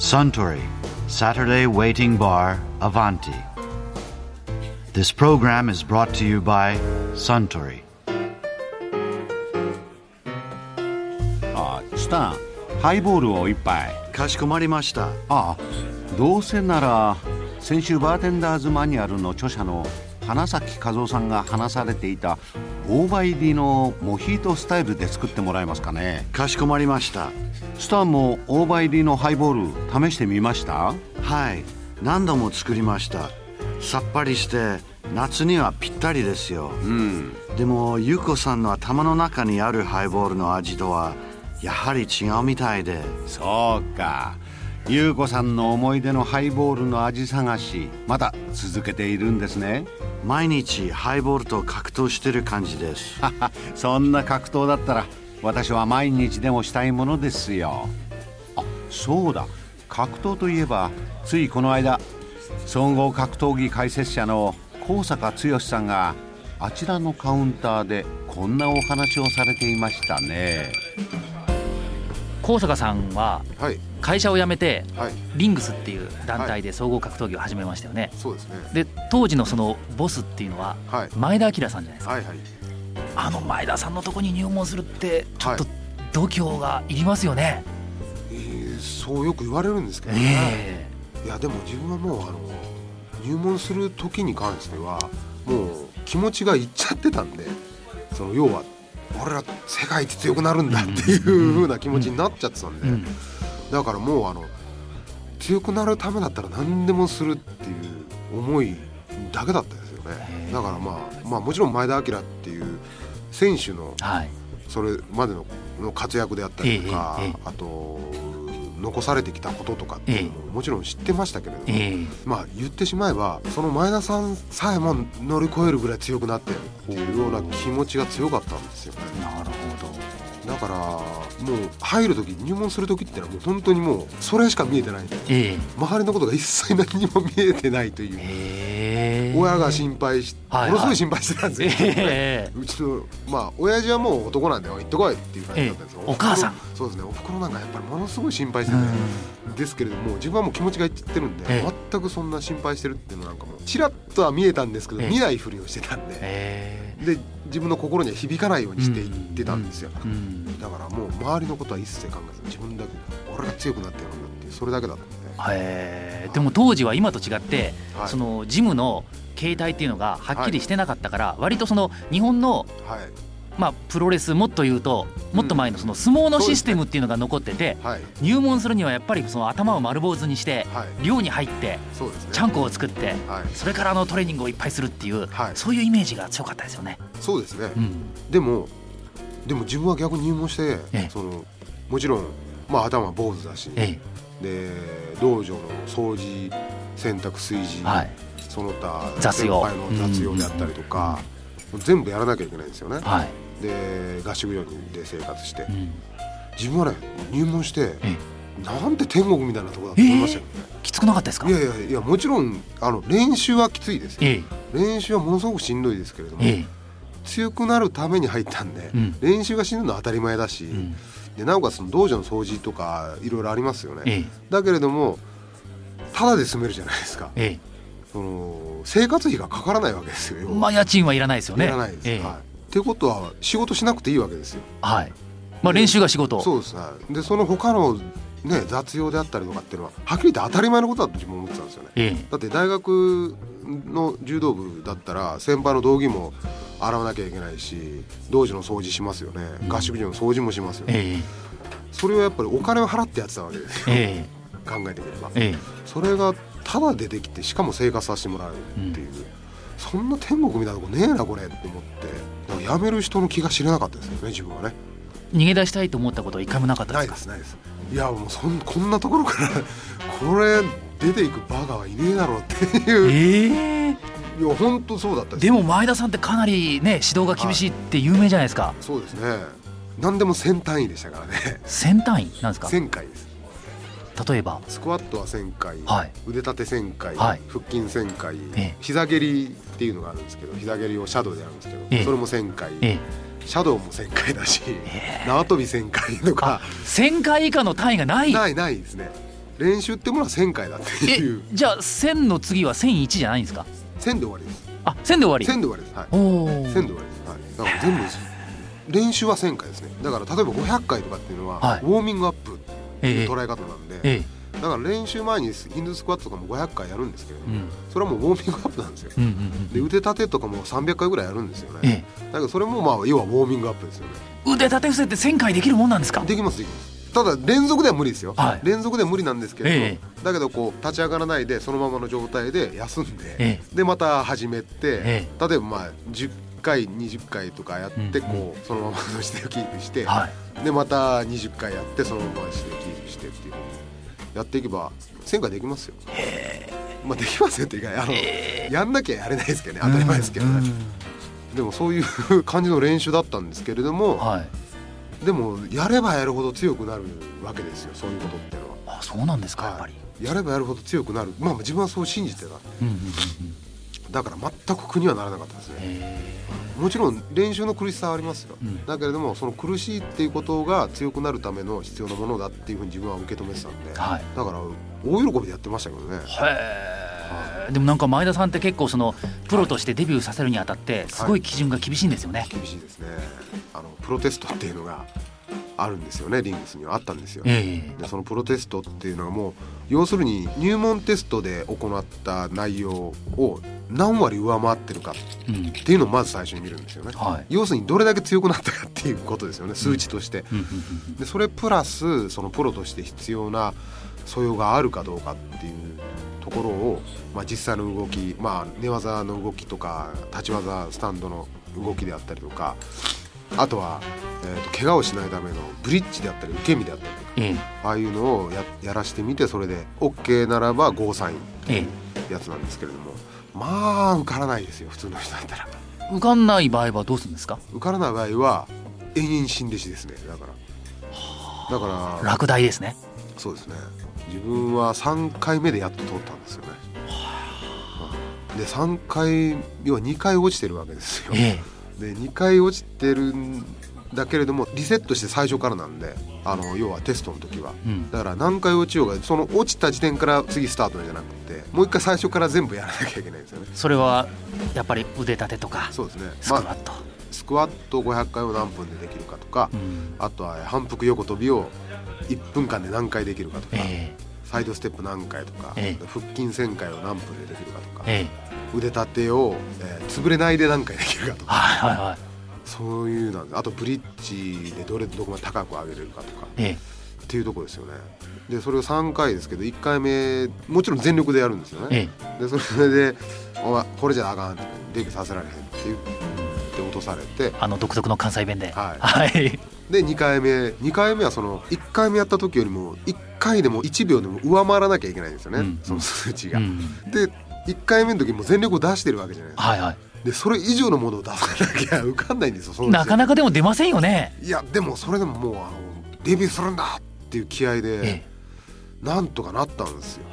Suntory Saturday Waiting Bar Avanti. This program is brought to you by Suntory. あスタンハイボールを一杯かしこまりました。ああどうせなら先週バーテンダーズマニュアルの著者の花咲和夫さんが話されていた大葉入りのモヒートスタイルで作ってもらえますかね？かしこまりました。スタンも大葉入りのハイボール試してみました？はい、何度も作りました。さっぱりして夏にはぴったりですよ。うんでもゆうこさんの頭の中にあるハイボールの味とはやはり違うみたいで。そうか優子さんの思い出のハイボールの味探しまだ続けているんですね毎日ハイボールと格闘してる感じです。そんな格闘だったら私は毎日でもしたいものですよ。あそうだ。格闘といえばついこの間総合格闘技解説者の高坂剛さんがあちらのカウンターでこんなお話をされていましたね。高坂さんははい会社を辞めてはい。リングスっていう団体で総合格闘技を始めましたよね、そうですね。で当時のそのボスっていうのははい。前田明さんじゃないですか、はいはい。あの前田さんのとこに入門するってちょっとは度胸がいりますよね、えーそうよく言われるんですけどね、えいやでも自分はもうあの入門する時に関してはもう気持ちがいっちゃってたんでその要は俺ら世界一強くなるんだっていう風な気持ちになっちゃってたんで、うんだからもうあの強くなるためだったら何でもするっていう思いだけだったですよね。だからまあまあもちろん前田明っていう選手のはい。それまでのの活躍であったりとか、あと残されてきたこととかっていうのももちろん知ってましたけれども、ええ。まあ言ってしまえばその前田さんさえも乗り越えるぐらい強くなってるっていうような気持ちが強かったんですよね。なるほどだからもう入る時入門する時ってのはもう本当にもうそれしか見えてない。ええ。周りのことが一切何にも見えてないという。ええ。親が心配しはいものすごい心配してたんですよ、ええ。うちのまあ親父はもう男なんで行ってこいっていう感じだったんですよ、ええ。お母さん。そうですね。おふくろなんかやっぱりものすごい心配してて、ですけれども自分はもう気持ちがいってるんで、ええ。全くそんな心配してるっていうのなんかもうちらっとは見えたんですけど、ええ。見ないふりをしてたんで、え。で自分の心には響かないようにしていってたんですよ、えうんだからもう周りのことは一切考えず自分だけ俺が強くなってやるんだっていうそれだけだったんで、へえでも当時は今と違って、はい。そのジムの形態っていうのがはっきりしてなかったから、割とその日本の、はいまあ、プロレスもっと言うともっと前のその相撲のシステムっていうのが残ってて、はい。入門するにはやっぱりその頭を丸坊主にしてはい。寮に入ってちゃんこを作ってはい。それからあのトレーニングをいっぱいするっていう、はい。そういうイメージが強かったですよね。そうですね、うん。でもでも自分は逆に入門して、ええ。そのもちろんまあ頭は坊主だし、えで道場の掃除洗濯炊事、その他雑用。先輩の雑用であったりとか、全部やらなきゃいけないんですよね、はい、で合宿所で生活して、うん。自分はね入門して、えなんて天国みたいなところだと思いましたよね、きつくなかったですか？いやいやいやもちろんあの練習はきついです。よええ。練習はものすごくしんどいですけれども、え強くなるために入ったんで、うん。練習がしんどいのは当たり前だし、えうん。でなおかつ道場の掃除とかいろいろありますよね、ええ。だけれどもただで住めるじゃないですか。えその生活費がかからないわけですよまあ家賃はいらないですよね。いらないです、ええ。はい、ってことは仕事しなくていいわけですよ。はい。まあ練習が仕事。そうです。ねでその他のね雑用であったりとかっていうのははっきり言って当たり前のことだと自分思ってたんですよね。ええ。だって大学の柔道部だったら先輩の道着も洗わなきゃいけないし道場の掃除しますよね、合宿所の掃除もしますよね、ええ。それはやっぱりお金を払ってやってたわけですよ。え考えてみれば。ええ。それがただでできてしかも生活させてもらうっていう、そんな天国みたいなとこねえなこれって思ってだから辞める人の気が知れなかったですよね自分はね。え逃げ出したいと思ったことは一回もなかったなですか？いですないです。いやもうそんこんなところからこれ出ていくバカはいねえだろうっていう。ええいや本当そうだったです。でも前田さんってかなりね指導が厳しいって有名じゃないですか。そうですね。何でも1000単位でしたからね。1000単位？なんですか？1000回です例えば。スクワットは1000回、はい。腕立て1000回、はい。腹筋1000回、ええ。膝蹴りっていうのがあるんですけど膝蹴りをシャドウでやるんですけど、ええ。それも1000回、えシャドウも1000回だし、え縄跳び1000回とか。1000回以下の単位がない。ないないですね。練習ってものは1000回だってえいう。じゃあ1000の次は1001じゃないんですか？1000で終わりです。あ1000で終わり。1000で終わりです。はい。おお1000で終わりです。はい。だから全部です練習は1000回ですね。だから例えば500回とかっていうのは、はい。ウォーミングアップいう捉え方なんで、えだから練習前にヒンドゥースクワットとかも500回やるんですけれども、うん。それはもうウォーミングアップなんですよ。うんうんうんで腕立てとかも300回ぐらいやるんですよえね、だけどそれもまあ要はウォーミングアップですよね。腕立て伏せって1000回できるもんなんですか？できますできます。ただ連続では無理ですよ、はい。連続では無理なんですけれど、えだけどこう立ち上がらないでそのままの状態で休んで、えでまた始めて、え例えばまあ10回20回とかやってうんこうそのままの姿勢をキープして、はい。でまた20回やってそのままの姿勢をキープしてっていうやっていけば1000回できますよ。まあできますよっていうかあの、やんなきゃやれないですけどね当たり前ですけどね、でもそういう 感じの練習だったんですけれども、はい。でもやればやるほど強くなるわけですよそういうことっていうのは。あそうなんですかやっぱり。はい。やればやるほど強くなる。まあ自分はそう信じてた。うんうんうんだから全く苦にはならなかったですね。えもちろん練習の苦しさはありますよ、うん。だけれどもその苦しいっていうことが強くなるための必要なものだっていうふうに自分は受け止めてたんで、はい。だから大喜びでやってましたけどね。ーへえでもなんか前田さんって結構そのプロとしてデビューさせるにあたってすごい。基準が厳しいんですよね、厳しいですね。あのプロテストっていうのがあるんですよねリングスにはあったんですよ、ええ。でそのプロテストっていうのはもう要するに入門テストで行った内容を何割上回ってるかうん。っていうのをまず最初に見るんですよね、はい。要するにどれだけ強くなったかっていうことですよね数値として、うんうんうんでそれプラスそのプロとして必要な素養があるかどうかっていうところを、まあ、実際の動き、まあ、寝技の動きとか立ち技スタンドの動きであったりとかあとは、えーと怪我をしないためのブリッジであったり受け身であったりとかええああいうのをややらしてみてそれで OK ならばゴーサインっていうやつなんですけれどもまあ受からないですよ普通の人だったら。受かんない場合はどうするんですか？受からない場合は永遠新弟子ですねだから。だから落第ですね。そうですね。自分は3回目でやっと通ったんですよね。で3回要は2回落ちてるわけですよ。えで2回落ちてるんだけれどもリセットして最初からなんであの要はテストの時は。えうん。だから何回落ちようがその落ちた時点から次スタートじゃなくてもう一回最初から全部やらなきゃいけないんですよね。それはやっぱり腕立てとかそうですね。スクワット、スクワット500回を何分でできるかとか、うん。あとは反復横跳びを1分間で何回できるかとか、えサイドステップ何回とか、ええ。腹筋1000回を何分でできるかとか、えええ腕立てを、えー潰れないで何回できるかと。かはいはいはい。そういうなんであとブリッジでどれどこまで高く上げれるかとか。えっていうところですよね。でそれを3回ですけど1回目もちろん全力でやるんですよえね。えでそれで「お前これじゃあかん」ってデビューさせられへんって言って落とされて。あの独特の関西弁で。はい。はい。で2回目2回目はその1回目やった時よりも1回でも1秒でも上回らなきゃいけないんですよね、うん。その数値が。うん。で1回目の時も全力を出してるわけじゃないですか。はいはい。でそれ以上のものを出さなきゃ受かんないんですよなかなかでも出ませんよね。いやでもそれでももうあのデビューするんだっていう気合でえなんとかなったんですよ。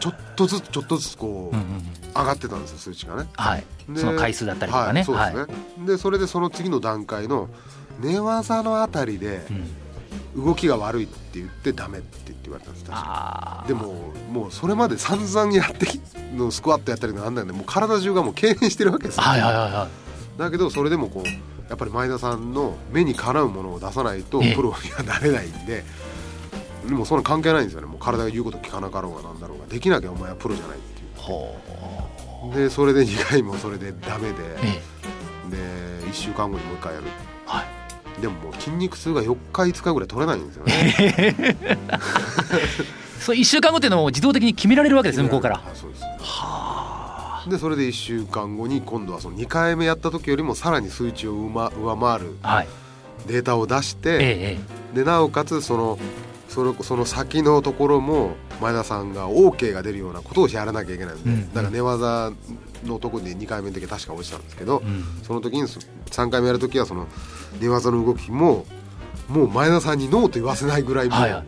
ちょっとずつちょっとずつこうえうんうんうん。上がってたんですよ数値がね。はい。でその回数だったりとかね。はい、そうですね。でそれでその次の段階の寝技のあたりでうん動きが悪いって言ってダメって言われたんです確かでももうそれまで散々やってきのスクワットやったりなんだよね。もう体中がもう痙攣してるわけですよ、はいはいはいはい。だけどそれでもこうやっぱり前田さんの目にかなうものを出さないとええ。プロにはなれないんで、でもそんな関係ないんですよね。もう体が言うこと聞かなかろうがなんだろうができなきゃお前はプロじゃないっていほう。うでそれで2回もそれでダメでええ。で1週間後にもう1回やる。はいでももう筋肉痛が4日5日ぐらい取れないんですよね。そう1週間後っていうのを自動的に決められるわけですね向こうから。はいそうです。でそれで1週間後に今度はその2回目やった時よりもさらに数値を上回上回るはい。データを出しええてええ。でなおかつそのそれその先のところも前田さんが OK が出るようなことをやらなきゃいけないんで、うん。だから寝技のところで2回目の時は確か落ちたんですけど、うん。その時にそ3回目やる時はその寝技の動きももう前田さんにノーと言わせないぐらいもう,、はいは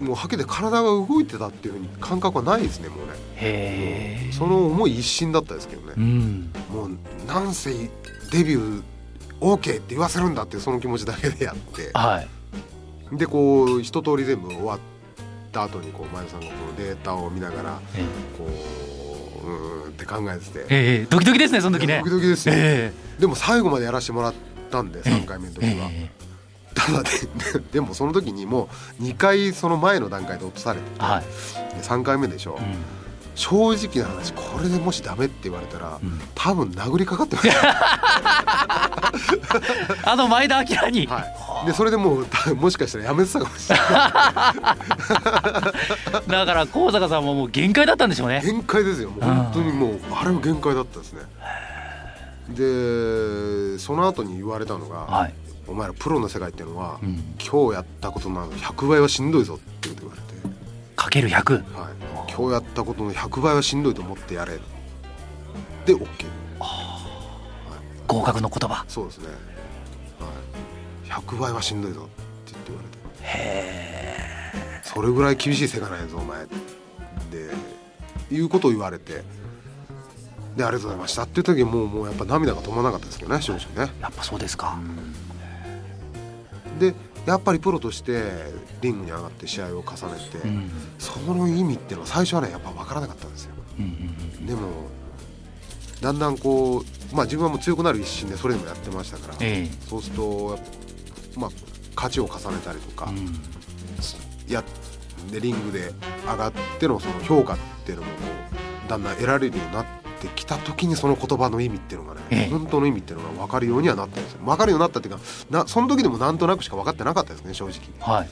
もうはっきり言って体が動いてたっていうふうに感覚はないですねもうね。その思い一心だったですけどね。う、ん。もうなんせデビュー OK って言わせるんだっていうその気持ちだけでやって。はいでこう一通り全部終わった後にこう前田さんがこのデータを見ながらえこううーんって考えてて。えええドキドキですねその時ね。ドキドキですよ、えでも最後までやらせてもらったんで3回目の時は、ええ。ただで でもその時にもう2回その前の段階で落とされてて、はい、で3回目でしょ、うん正直な話これでもしダメって言われたら、うん。多分殴りかかってます、あの前田明に、はい、でそれでもうた もしかしたらやめてたかもしれない。だから高坂さんももう限界だったんでしょうね。限界ですよ。本当にもうあれは限界だったですね。でその後に言われたのが、はい、お前らプロの世界っていうのは、うん、今日やったことの100倍はしんどいぞって言われて、かける100はい、今日やったことの100倍はしんどいと思ってやれで OK 合格の言葉。そうですね、はい、100倍はしんどいぞって言って言われて。へそれぐらい厳しい世界なんやぞお前でいうことを言われて。でありがとうございましたっていう時もうもうやっぱ涙が止まらなかったですけどね正直ね。えやっぱそうですか、でやっぱりプロとしてリングに上がって試合を重ねて、うん。その意味っていうのは最初はねやっぱ分からなかったんですよ。でもだんだんこうまあ自分はもう強くなる一心でそれでもやってましたから、ええ。そうするとまあ勝ちを重ねたりとか、うん。やでリングで上がってのその評価っていうのもこうだんだん得られるようになってきた時にその言葉の意味っていうのがね、ええ。本当の意味っていうのが分かるようにはなったんですよ。分かるようになったっていうかなその時でもなんとなくしか分かってなかったですね正直。はい。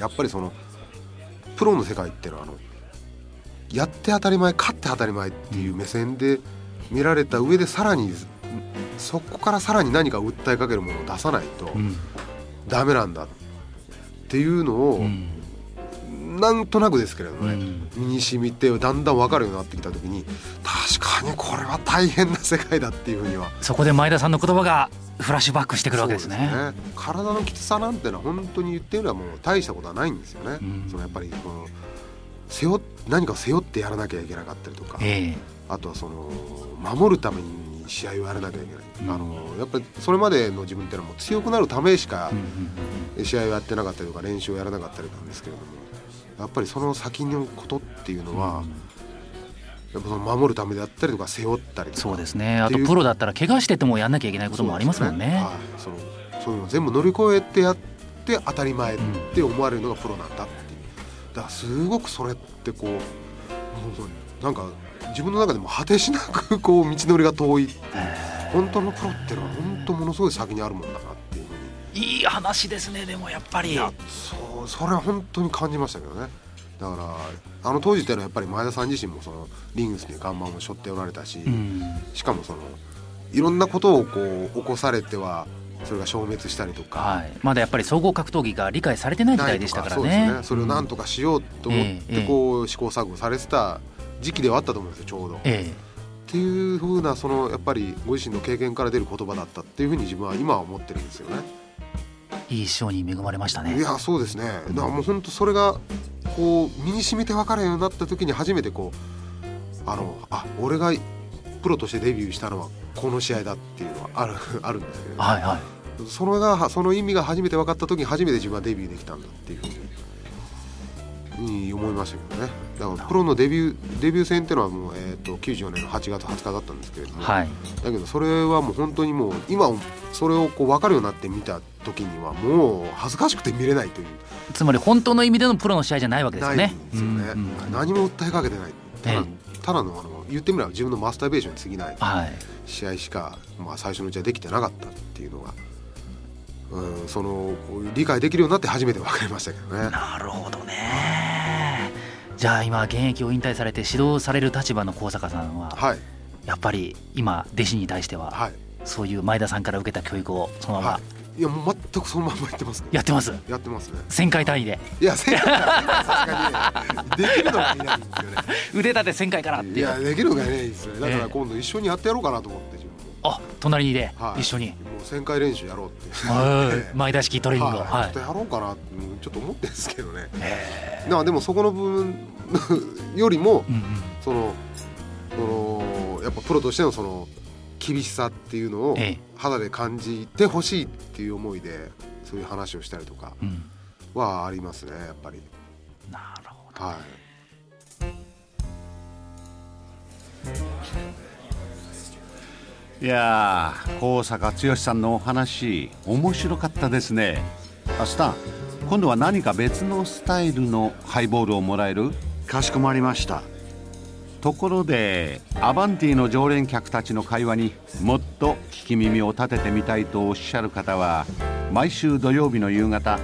やっぱりそのプロの世界っていうのはあのやって当たり前勝って当たり前っていう目線で見られた上でさらにそこからさらに何か訴えかけるものを出さないとうん。ダメなんだっていうのを、うんなんとなくですけれどもね、うん。身に染みてだんだん分かるようになってきた時に確かにこれは大変な世界だっていうふうにはそこで前田さんの言葉がフラッシュバックしてくるわけですね。そう体のきつさなんてのは本当に言ってみればもう大したことはないんですよね、うん。そのやっぱりこの背負っ何かを背負ってやらなきゃいけなかったりとか、ええ。あとはその守るために試合をやらなきゃいけない、うん。あのやっぱりそれまでの自分っていうのはもう強くなるためしか試合をやってなかったりとか練習をやらなかったりなんですけれどもやっぱりその先のことっていうのは、やっぱその守るためであったりとか背負ったりとかそうですね。あとプロだったら怪我しててもやんなきゃいけないこともありますもんね。はい、そのそういうのを全部乗り越えてやって当たり前って思われるのがプロなんだっていう。だからすごくそれってこうもうなんか自分の中でも果てしなくこう道のりが遠い。本当のプロっていうのは本当ものすごい先にあるもんだないいい話ですねでもやっぱり。いやそうそれは本当に感じましたけどね。だからあの当時っていうのはやっぱり前田さん自身もそのリングスに看板を背負っておられたし、うん。しかもそのいろんなことをこう起こされてはそれが消滅したりとか、はい、まだやっぱり総合格闘技が理解されてない時代でしたからそうねですね。それをなんとかしようと思っええてこう試行錯誤されてた時期ではあったと思うんですよちょうど。っえ。ていうふうなそのやっぱりご自身の経験から出る言葉だったっていうふうに自分は今は思ってるんですよね。えいい師匠に恵まれましたいねやそうですね。だからもう本当それがこう身に染みて分かるようになった時に初めてこうあのあ俺がプロとしてデビューしたのはこの試合だっていうのはある あるんですけれど、はいはい。それがその意味が初めて分かった時に初めて自分はデビューできたんだっていうふうにに思いましたけどね。だからプロのデビューデビュー戦っていうのはもう、えー、と94年の8月20日だったんですけれども、はい。だけどそれはもう本当にもう今それをこう分かるようになって見た時にはもう恥ずかしくて見れないという。つまり本当の意味でのプロの試合じゃないわけですよね。んですよね、うんうん何も訴えかけてない。ただ,、え。ただのあの言ってみれば自分のマスターベーションに過ぎないはい。試合しか、まあ、最初のうちはできてなかったっていうのが、うん、その理解できるようになって初めて分かりましたけどね。なるほどね。じゃあ今現役を引退されて指導される立場の高坂さんははい。やっぱり今弟子に対してははい。そういう前田さんから受けた教育をそのままはい、いやもう全くそのままやってます。やってます？やってますね。1000回単位で。いや正解さすがにねできるのがいないんですよね。腕立て1000回からっていやできるのがいないんですよね。だかええら今度一緒にやってやろうかなと思ってあ隣にではい、一緒に。もう1000回練習やろうって。はい。前田式トレーニングを。はい、ちょはいっとやろうかなってちょっと思ってるんですけどね。へだからでもそこの部分 よりもーうんうん。そのそのやっぱプロとしてのその厳しさっていうのをええ。肌で感じてほしいっていう思いでそういう話をしたりとかうん。はありますねやっぱり。なるほど。はいいやー高坂剛さんのお話面白かったですね。あスタン今度は何か別のスタイルのハイボールをもらえる？かしこまりました。ところでアバンティの常連客たちの会話にもっと聞き耳を立ててみたいとおっしゃる方は毎週土曜日の夕方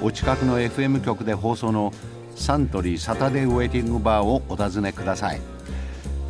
お近くの FM 局で放送のサントリーサタデーウェイティングバーをお尋ねください